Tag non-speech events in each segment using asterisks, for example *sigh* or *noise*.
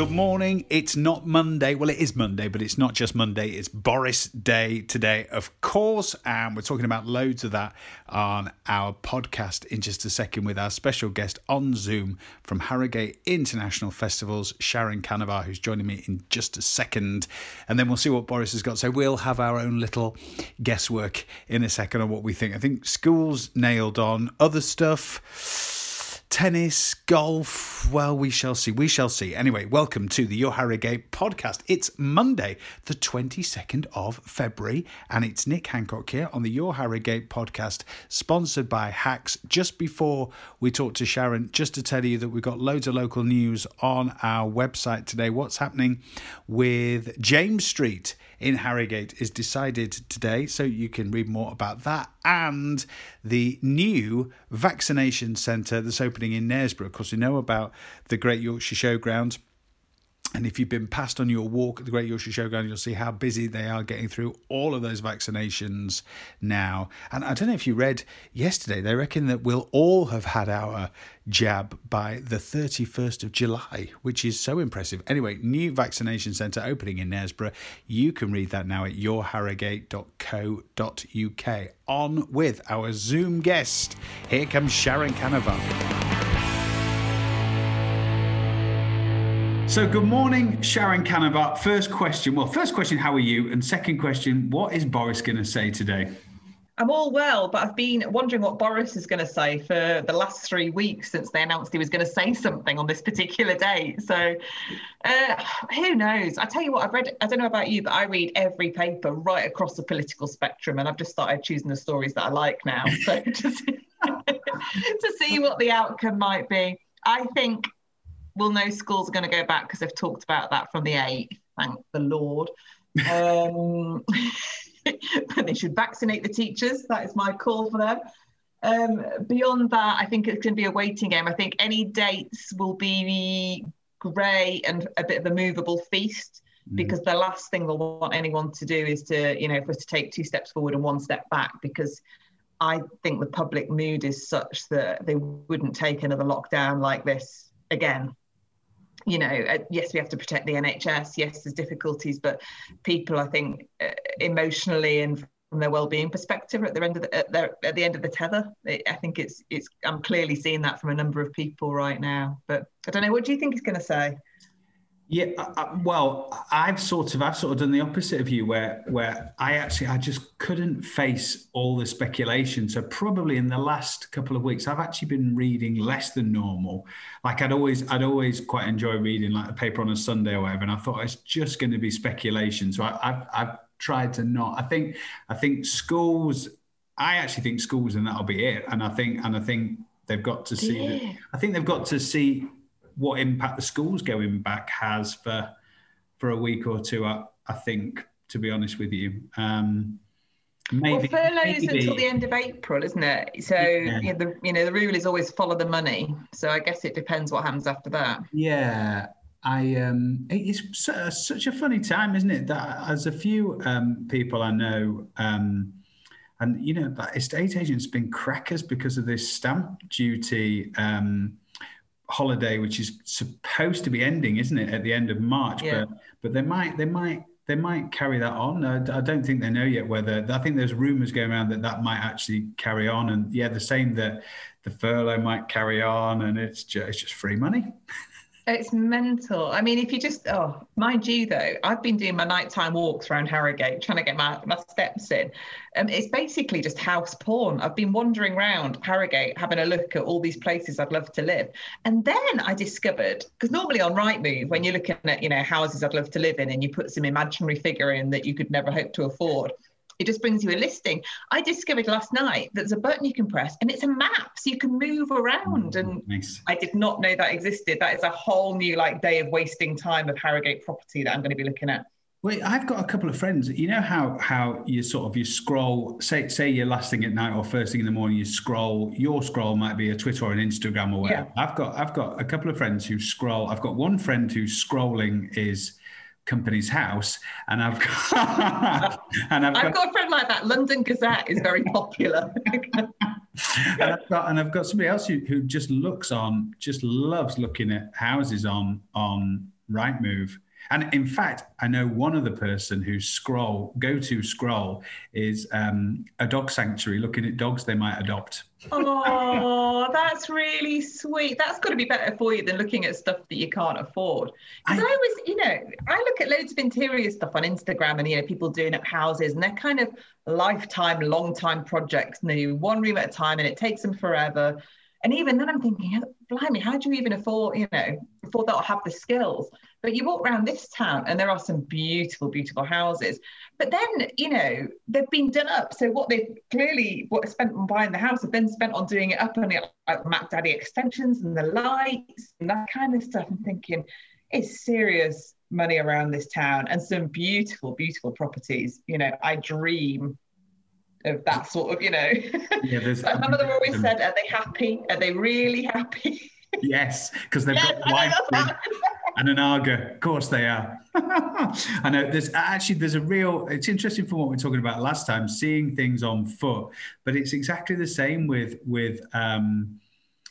Good morning. It's not Monday. Well, it is Monday, but it's not just Monday. It's Boris Day today, of course. And we're talking about loads of that on our podcast in just a second with our special guest on Zoom from Harrogate International Festivals, Sharon Canavar, who's joining me in just a second. And then we'll see what Boris has got. So we'll have our own little guesswork in a second on what we think. I think school's nailed on. Other stuff tennis, golf. Well, we shall see. We shall see. Anyway, welcome to the Your Harrogate podcast. It's Monday, the 22nd of February, and it's Nick Hancock here on the Your Harrogate podcast, sponsored by Hacks. Just before we talk to Sharon, just to tell you that we've got loads of local news on our website today. What's happening with James Street? In Harrogate is decided today. So you can read more about that and the new vaccination centre that's opening in Knaresborough. Of course, we know about the Great Yorkshire Showground and if you've been past on your walk at the Great Yorkshire Showground, you'll see how busy they are getting through all of those vaccinations now. And I don't know if you read yesterday, they reckon that we'll all have had our jab by the 31st of July, which is so impressive. Anyway, new vaccination centre opening in Knaresborough. You can read that now at yourharrogate.co.uk. On with our Zoom guest. Here comes Sharon Canavar. So, good morning, Sharon Canavar. First question. Well, first question, how are you? And second question, what is Boris going to say today? I'm all well, but I've been wondering what Boris is going to say for the last three weeks since they announced he was going to say something on this particular date. So, uh, who knows? I tell you what, I've read, I don't know about you, but I read every paper right across the political spectrum, and I've just started choosing the stories that I like now. So, *laughs* just *laughs* to see what the outcome might be. I think we'll know schools are going to go back because they've talked about that from the 8th. Thank the Lord. Um, *laughs* they should vaccinate the teachers. That is my call for them. Um, beyond that, I think it's going to be a waiting game. I think any dates will be grey and a bit of a movable feast mm. because the last thing they'll want anyone to do is to, you know, for us to take two steps forward and one step back because I think the public mood is such that they wouldn't take another lockdown like this again you know, uh, yes, we have to protect the NHS. Yes, there's difficulties, but people, I think, uh, emotionally and from their well-being perspective, at the end of the at, their, at the end of the tether, it, I think it's it's. I'm clearly seeing that from a number of people right now. But I don't know. What do you think he's going to say? Yeah, uh, well, I've sort of I've sort of done the opposite of you, where where I actually I just couldn't face all the speculation. So probably in the last couple of weeks, I've actually been reading less than normal. Like I'd always I'd always quite enjoy reading like a paper on a Sunday or whatever, and I thought it's just going to be speculation. So I, I've I've tried to not. I think I think schools. I actually think schools and that'll be it. And I think and I think they've got to see. Yeah. That, I think they've got to see what impact the schools going back has for for a week or two. I, I think, to be honest with you. Um, Maybe, well, furloughs maybe. until the end of April, isn't it? So yeah. you, know, the you know the rule is always follow the money. So I guess it depends what happens after that. Yeah, I um, it's such a funny time, isn't it? That as a few um, people I know, um, and you know, that estate agents been crackers because of this stamp duty. Um, holiday, which is supposed to be ending, isn't it, at the end of March? Yeah. But but they might they might they might carry that on. I don't think they know yet whether. I think there's rumours going around that that might actually carry on, and yeah, the same that the furlough might carry on, and it's just, it's just free money. *laughs* It's mental. I mean, if you just, oh, mind you, though, I've been doing my nighttime walks around Harrogate, trying to get my, my steps in. Um, it's basically just house porn. I've been wandering around Harrogate, having a look at all these places I'd love to live. And then I discovered, because normally on Rightmove, when you're looking at, you know, houses I'd love to live in and you put some imaginary figure in that you could never hope to afford, it just brings you a listing. I discovered last night that there's a button you can press and it's a map so you can move around. Mm, and nice. I did not know that existed. That is a whole new like day of wasting time of Harrogate property that I'm going to be looking at. Well, I've got a couple of friends. You know how how you sort of you scroll, say say you're last thing at night or first thing in the morning, you scroll. Your scroll might be a Twitter or an Instagram or whatever. Yeah. I've got I've got a couple of friends who scroll. I've got one friend whose scrolling is Companies House, and I've got *laughs* and I've, I've got, got, a friend like that. London Gazette is very popular. *laughs* and, I've got, and I've got somebody else who, who just looks on, just loves looking at houses on on Rightmove. And in fact, I know one other person whose scroll, go to scroll, is um, a dog sanctuary looking at dogs they might adopt. Oh, that's really sweet. That's got to be better for you than looking at stuff that you can't afford. Because I, I always, you know, I look at loads of interior stuff on Instagram and, you know, people doing up houses and they're kind of lifetime, long time projects, and they do one room at a time and it takes them forever. And even then, I'm thinking, blimey, how do you even afford, you know, afford that or have the skills? But you walk around this town and there are some beautiful, beautiful houses. But then, you know, they've been done up. So what they've clearly what spent on buying the house have been spent on doing it up on the like Mac Daddy extensions and the lights and that kind of stuff. I'm thinking it's serious money around this town and some beautiful, beautiful properties. You know, I dream of that sort of, you know. Yeah, there's, *laughs* my mother always said, "Are they happy? Are they really happy?" *laughs* yes, because they've yes, got wife *laughs* and an Aga. Of course they are. I know there's actually there's a real. It's interesting from what we are talking about last time, seeing things on foot, but it's exactly the same with with um,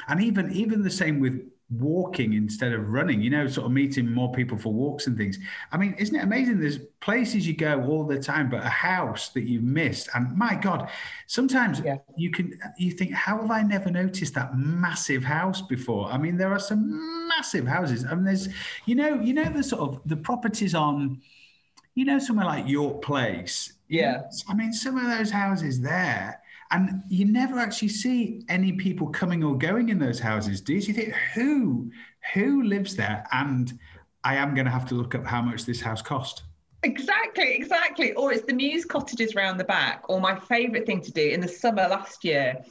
and even even the same with walking instead of running, you know, sort of meeting more people for walks and things. I mean, isn't it amazing? There's places you go all the time, but a house that you've missed. And my God, sometimes yeah. you can, you think, how have I never noticed that massive house before? I mean, there are some massive houses. I mean, there's, you know, you know, the sort of the properties on, you know, somewhere like York Place. Yeah. I mean, some of those houses there and you never actually see any people coming or going in those houses, do you? you think who who lives there? And I am going to have to look up how much this house cost. Exactly, exactly. Or it's the Mews cottages round the back. Or my favourite thing to do in the summer last year,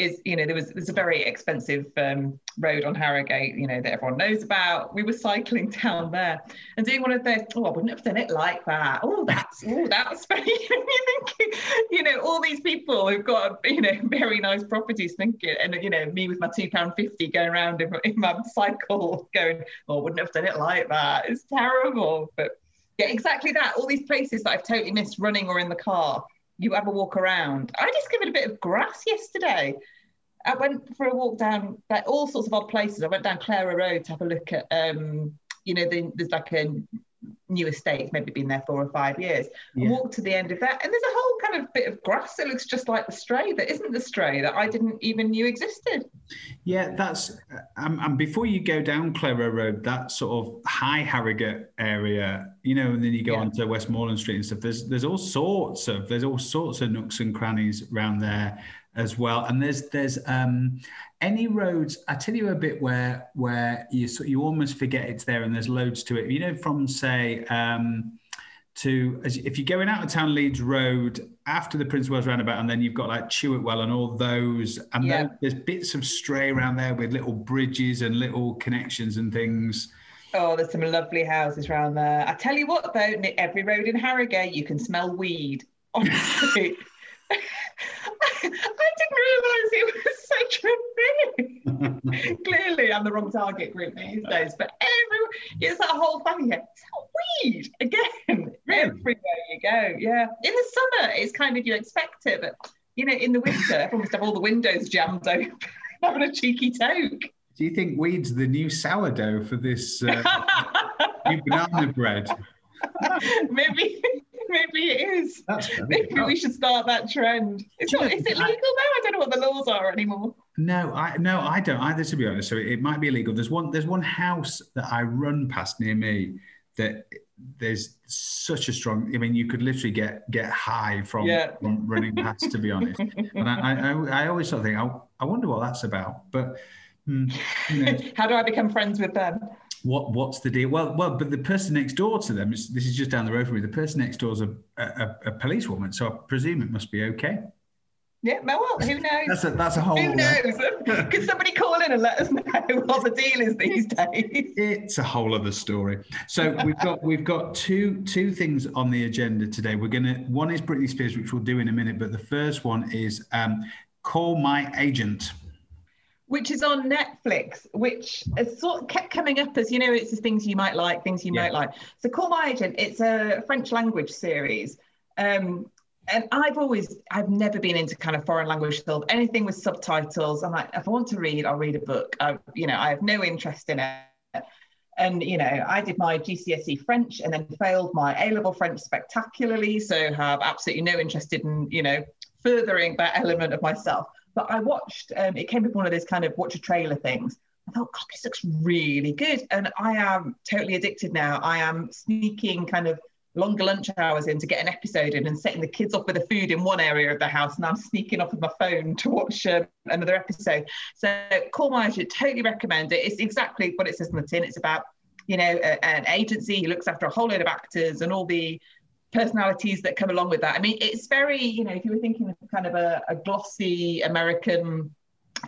is you know there was there's a very expensive um, road on Harrogate you know that everyone knows about. We were cycling *laughs* down there and doing one of those. Oh, I wouldn't have done it like that. Oh, that's *laughs* oh that's *laughs* you you know, all these people who've got you know very nice properties thinking, and you know me with my two pound fifty going around in, in my cycle going, oh, I wouldn't have done it like that. It's terrible, but. Yeah, exactly that. All these places that I've totally missed running or in the car you have a walk around. I discovered a bit of grass yesterday. I went for a walk down like all sorts of odd places. I went down Claro Road to have a look at um, you know, the, there's like a new estate, maybe been there four or five years. Yeah. Walked to the end of that, and there's a whole kind of bit of grass that looks just like the stray that isn't the stray that I didn't even knew existed. Yeah, that's um, and before you go down Claro Road, that sort of high Harrogate area, you know, and then you go yeah. on to Westmoreland Street and stuff. There's there's all sorts of there's all sorts of nooks and crannies around there as well. And there's there's um, any roads. I tell you a bit where where you you almost forget it's there, and there's loads to it. You know, from say. Um, to if you're going out of town Leeds Road after the Prince Wales roundabout, and then you've got like Chewitwell and all those, and yeah. then there's bits of stray around there with little bridges and little connections and things. Oh, there's some lovely houses around there. I tell you what, though, every road in Harrogate you can smell weed. *laughs* Honestly, *laughs* *laughs* I didn't realise it was such a thing. Clearly, I'm the wrong target group these days, but everyone, it's that whole thing here. It's weed again. Everywhere you go, yeah. In the summer, it's kind of you expect it, but you know, in the winter, *laughs* everyone must have all the windows jammed open, *laughs* having a cheeky toke. Do you think weed's the new sourdough for this uh, *laughs* new banana bread? Maybe maybe it is. maybe we should start that trend. Is, it legal now? I don't know what the laws are anymore. No, I no, I don't either. To be honest, so it, might be illegal. There's one. There's one house that I run past near me that there's such a strong. I mean, you could literally get get high from, yeah. from running past. To be honest, and I, I, I always sort of think, I, I wonder what that's about. But hmm, you know. *laughs* how do I become friends with them? what what's the deal? Well, well, but the person next door to them is this is just down the road from me. The person next door is a, a, a policewoman, so I presume it must be okay. Yeah, well, who knows? that's a that's a whole. Who knows? Could somebody call in and let us know *laughs* what the deal is these days? It's a whole other story. So we've got we've got two two things on the agenda today. We're gonna one is Britney Spears, which we'll do in a minute, but the first one is um, call my agent which is on Netflix, which has sort of kept coming up as you know, it's the things you might like, things you yeah. might like. So, Call My Agent, it's a French language series. Um, and I've always, I've never been into kind of foreign language film, anything with subtitles. I'm like, if I want to read, I'll read a book. I, you know, I have no interest in it. And you know, I did my GCSE French and then failed my A level French spectacularly. So have absolutely no interest in you know furthering that element of myself. But I watched. Um, it came with one of those kind of watch a trailer things. I thought, God, this looks really good, and I am totally addicted now. I am sneaking kind of longer lunch hours in to get an episode in and setting the kids off with the food in one area of the house and I'm sneaking off with my phone to watch uh, another episode. So Call My should totally recommend it. It's exactly what it says on the tin. It's about, you know, a, an agency who looks after a whole load of actors and all the personalities that come along with that. I mean, it's very, you know, if you were thinking of kind of a, a glossy American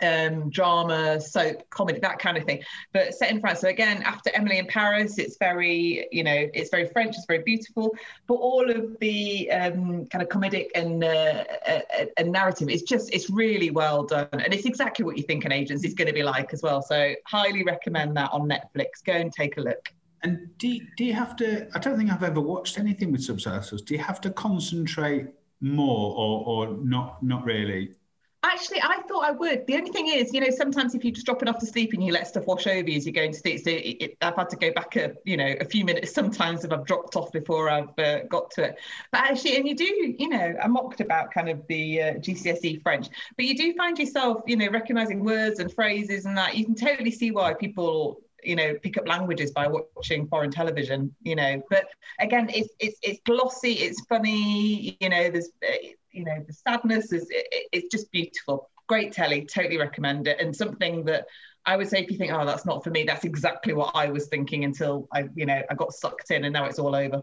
um, drama, soap, comedy, that kind of thing. But set in France. So again, after Emily in Paris, it's very, you know, it's very French, it's very beautiful. But all of the um, kind of comedic and uh, uh, and narrative, it's just, it's really well done, and it's exactly what you think an agency is going to be like as well. So highly recommend that on Netflix. Go and take a look. And do do you have to? I don't think I've ever watched anything with subtitles. Do you have to concentrate more, or or not? Not really. Actually, I thought I would. The only thing is, you know, sometimes if you just drop it off to sleep and you let stuff wash over you as you're going to sleep, so it, it, I've had to go back a, you know, a few minutes sometimes if I've dropped off before I've uh, got to it. But actually, and you do, you know, I mocked about kind of the uh, GCSE French, but you do find yourself, you know, recognizing words and phrases and that. You can totally see why people you know pick up languages by watching foreign television you know but again it's it's, it's glossy it's funny you know there's uh, you know the sadness is it, it's just beautiful great telly totally recommend it and something that I would say if you think oh that's not for me that's exactly what I was thinking until I you know I got sucked in and now it's all over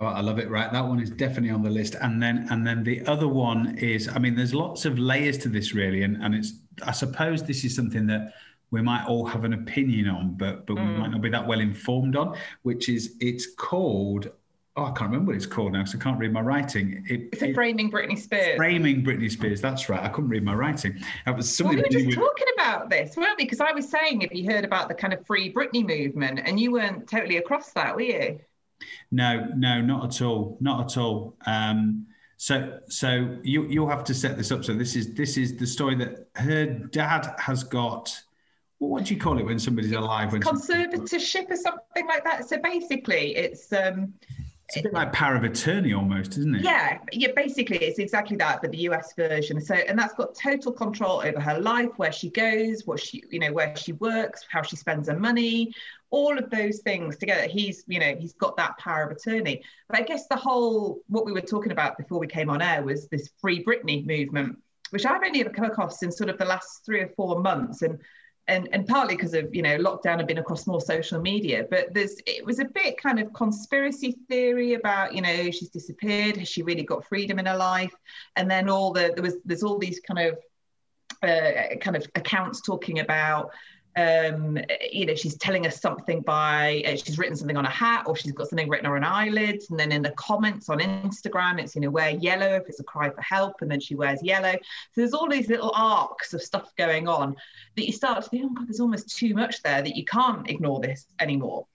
Oh, I love it. Right, that one is definitely on the list. And then, and then the other one is, I mean, there's lots of layers to this, really, and and it's. I suppose this is something that we might all have an opinion on, but but mm. we might not be that well informed on. Which is, it's called oh, I can't remember what it's called now because I can't read my writing. It, it's it, framing Britney Spears. Framing Britney Spears. That's right. I couldn't read my writing. That was something. Well, we were just with... talking about this, weren't we? Because I was saying, if you heard about the kind of free Britney movement, and you weren't totally across that, were you? No, no, not at all. Not at all. Um, so, so you you'll have to set this up. So this is this is the story that her dad has got what do you call it when somebody's alive? When conservatorship or something like that. So basically, it's um, it's a bit like power of attorney almost, isn't it? Yeah, yeah. Basically, it's exactly that, but the US version. So, and that's got total control over her life, where she goes, what she, you know, where she works, how she spends her money, all of those things together. He's, you know, he's got that power of attorney. But I guess the whole what we were talking about before we came on air was this Free Britney movement, which I've only ever come across in sort of the last three or four months, and and and partly because of you know lockdown and been across more social media but there's it was a bit kind of conspiracy theory about you know she's disappeared has she really got freedom in her life? And then all the there was there's all these kind of uh, kind of accounts talking about um, you know, she's telling us something by uh, she's written something on a hat or she's got something written on her eyelids. And then in the comments on Instagram, it's, you know, wear yellow if it's a cry for help. And then she wears yellow. So there's all these little arcs of stuff going on that you start to think, oh God, there's almost too much there that you can't ignore this anymore.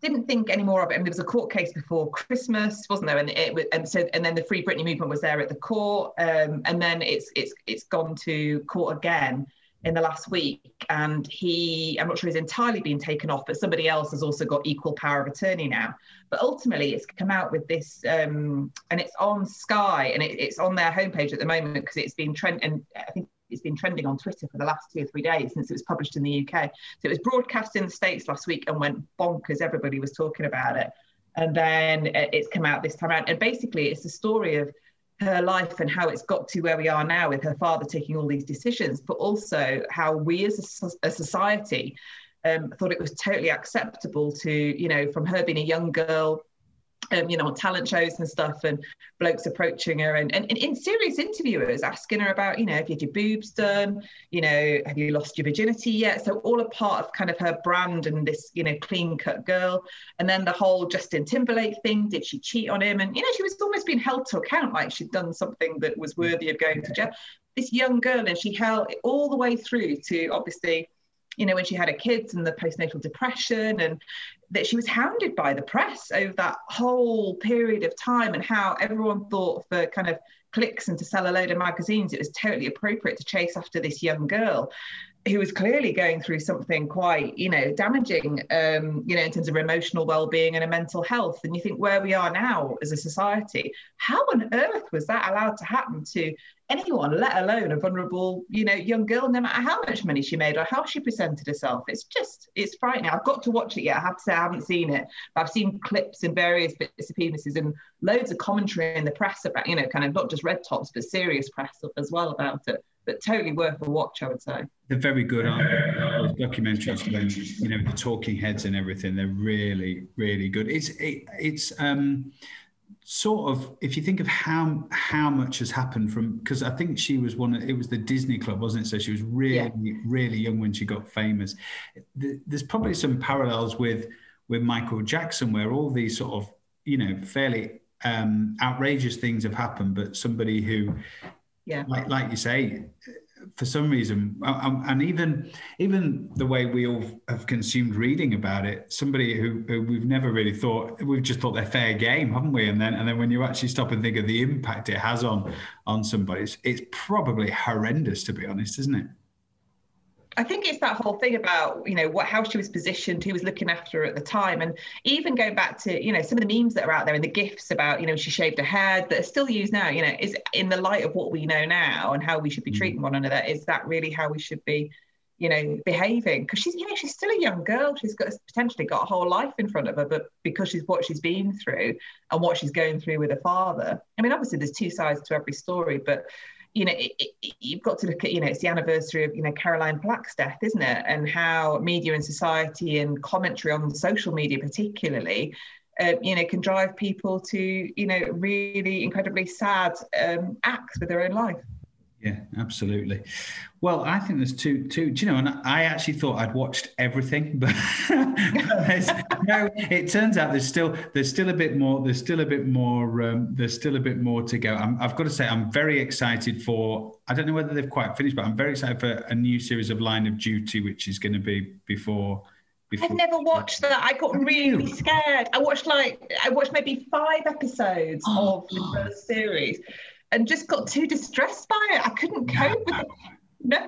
Didn't think any more of it. And there was a court case before Christmas, wasn't there? And it and so and then the Free Britney movement was there at the court, um, and then it's it's it's gone to court again in the last week and he i'm not sure he's entirely been taken off but somebody else has also got equal power of attorney now. But ultimately it's come out with this um, and it's on sky and it, it's on their homepage at the moment because it's been trend and i think it's been trending on twitter for the last two or three days since it was published in the uk so it was broadcast in the states last week and went bonkers everybody was talking about it. And then uh, it's come out this time around. And basically it's a story of her life and how it's got to where we are now with her father taking all these decisions, but also how we as a, a society um, thought it was totally acceptable to, you know, from her being a young girl um, you know, on talent shows and stuff, and blokes approaching her, and, and, and in serious interviewers asking her about, you know, have you had your boobs done? You know, have you lost your virginity yet? So all a part of kind of her brand and this, you know, clean cut girl. And then the whole Justin Timberlake thing, did she cheat on him? And you know, she was almost being held to account like she'd done something that was worthy of going to jail. This young girl, and she held it all the way through to obviously you know, when she had her kids and the postnatal depression, and that she was hounded by the press over that whole period of time, and how everyone thought for kind of clicks and to sell a load of magazines, it was totally appropriate to chase after this young girl. Who was clearly going through something quite, you know, damaging, um, you know, in terms of emotional well-being and a mental health. And you think where we are now as a society, how on earth was that allowed to happen to anyone, let alone a vulnerable, you know, young girl, no matter how much money she made or how she presented herself? It's just, it's frightening. I've got to watch it yet. I have to say I haven't seen it, but I've seen clips and various bits and pieces and loads of commentary in the press about, you know, kind of not just red tops, but serious press as well about it but totally worth a watch, I would say. They're very good, aren't they? documentaries, when, you know, the talking heads and everything. They're really, really good. It's it, it's um, sort of if you think of how how much has happened from because I think she was one. Of, It was the Disney Club, wasn't it? So she was really, yeah. really young when she got famous. There's probably some parallels with with Michael Jackson, where all these sort of you know fairly um, outrageous things have happened, but somebody who yeah. Like, like you say for some reason um, and even even the way we all have consumed reading about it somebody who, who, we've never really thought we've just thought they're fair game haven't we? And then and then when you actually stop and think of the impact it has on on somebody it's, it's probably horrendous to be honest isn't it I think it's that whole thing about you know what how she was positioned, who was looking after her at the time, and even going back to you know some of the memes that are out there and the gifs about you know she shaved her head that are still used now. You know, is in the light of what we know now and how we should be mm. treating one another. Is that really how we should be? you know behaving because she's you know she's still a young girl she's got potentially got a whole life in front of her but because she's what she's been through and what she's going through with her father i mean obviously there's two sides to every story but you know, it, it, you've got to look at, you know, it's the anniversary of, you know, Caroline Flack's death, isn't it? And how media and society and commentary on social media, particularly, uh, you know, can drive people to, you know, really incredibly sad um, acts with their own life. Yeah, absolutely. Well, I think there's two, two. Do you know? And I actually thought I'd watched everything, *laughs* but no. It turns out there's still there's still a bit more. There's still a bit more. Um, there's still a bit more to go. i have got to say, I'm very excited for. I don't know whether they've quite finished, but I'm very excited for a new series of Line of Duty, which is going to be before. Before. I've never watched that. I got really scared. I watched like I watched maybe five episodes oh. *gasps* of the first series and just got too distressed by it. I couldn't cope with it. *laughs* No.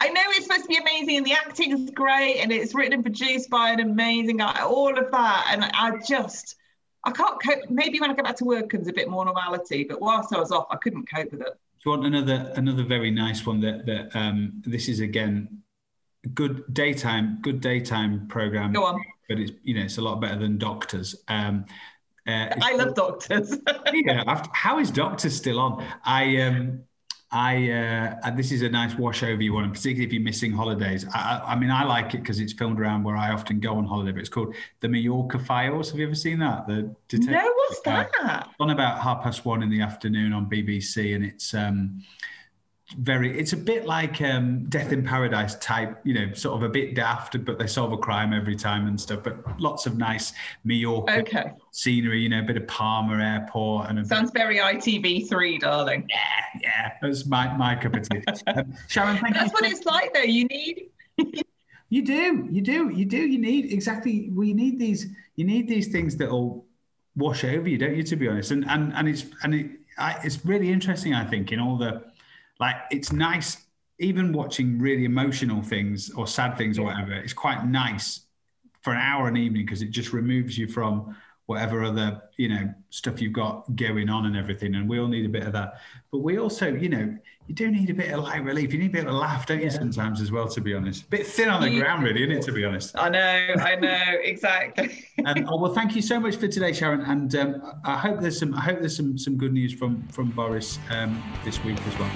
I know it's supposed to be amazing and the acting is great and it's written and produced by an amazing guy, all of that. And I just, I can't cope. Maybe when I get back to work comes a bit more normality, but whilst I was off, I couldn't cope with it. Do you want another another very nice one that that um, this is again good daytime good daytime program. Go on. But it's you know it's a lot better than Doctors. Um, uh, I love doctors. *laughs* yeah, how is Doctors still on? I um, I uh, this is a nice wash over you one, and particularly if you're missing holidays. I, I mean, I like it because it's filmed around where I often go on holiday. But it's called the Majorca Files. Have you ever seen that? The detective no, what's that? on about half past one in the afternoon on BBC, and it's um, very it's a bit like um, death in paradise type you know sort of a bit daft but they solve a crime every time and stuff but lots of nice Mallorca okay. scenery you know a bit of Palma airport and sounds bit... very ITV3 darling. Yeah yeah that's my, my cup of tea. Um, Sharon thank that's what it's like though. You need *laughs* you do you do you do you need exactly we need these you need these things that'll wash over you don't you to be honest? And and and it's and it I, it's really interesting I think in all the like it's nice even watching really emotional things or sad things or whatever it's quite nice for an hour an evening because it just removes you from whatever other you know stuff you've got going on and everything and we all need a bit of that. But we also you know you do need a bit of light relief. You need a bit of laugh don't you yeah. sometimes as well to be honest? A bit thin on the you, ground really isn't it to be honest? I know i know *laughs* exactly. Um, oh, well thank you so much for today sharon and um, i hope there's some i hope there's some some good news from from boris um, this week as well.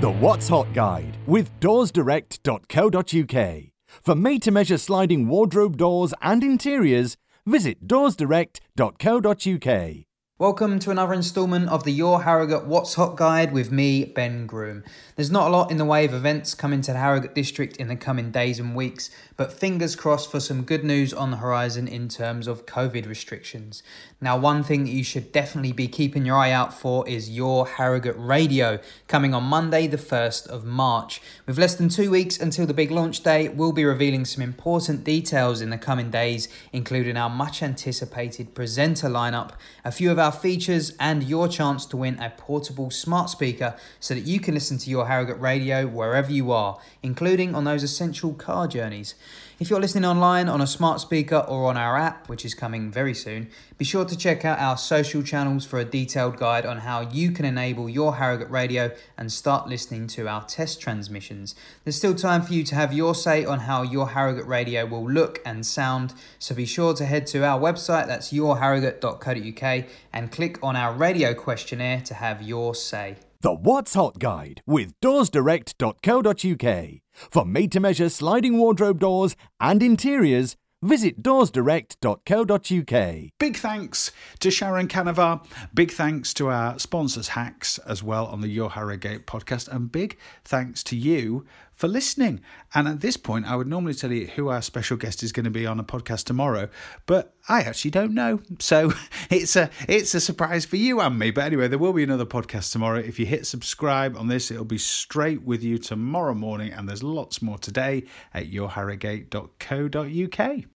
The what's hot guide with doorsdirect.co.uk for made to measure sliding wardrobe doors and interiors, visit doorsdirect.co.uk. Welcome to another instalment of the Your Harrogate What's Hot Guide with me, Ben Groom. There's not a lot in the way of events coming to the Harrogate district in the coming days and weeks, but fingers crossed for some good news on the horizon in terms of COVID restrictions. Now, one thing you should definitely be keeping your eye out for is Your Harrogate Radio, coming on Monday, the 1st of March. With less than two weeks until the big launch day, we'll be revealing some important details in the coming days, including our much anticipated presenter lineup, a few of our our features and your chance to win a portable smart speaker so that you can listen to your Harrogate radio wherever you are, including on those essential car journeys. If you're listening online on a smart speaker or on our app, which is coming very soon, be sure to check out our social channels for a detailed guide on how you can enable your Harrogate radio and start listening to our test transmissions. There's still time for you to have your say on how your Harrogate radio will look and sound, so be sure to head to our website, that's yourharrogate.co.uk, and click on our radio questionnaire to have your say. The What's Hot Guide with doorsdirect.co.uk. For made to measure sliding wardrobe doors and interiors, visit doorsdirect.co.uk. Big thanks to Sharon Canavar. Big thanks to our sponsors, Hacks, as well on the Your Harrogate podcast. And big thanks to you for listening. And at this point, I would normally tell you who our special guest is going to be on a podcast tomorrow, but I actually don't know. So *laughs* it's a it's a surprise for you and me. But anyway, there will be another podcast tomorrow. If you hit subscribe on this, it'll be straight with you tomorrow morning. And there's lots more today at yourharrogate.co.uk.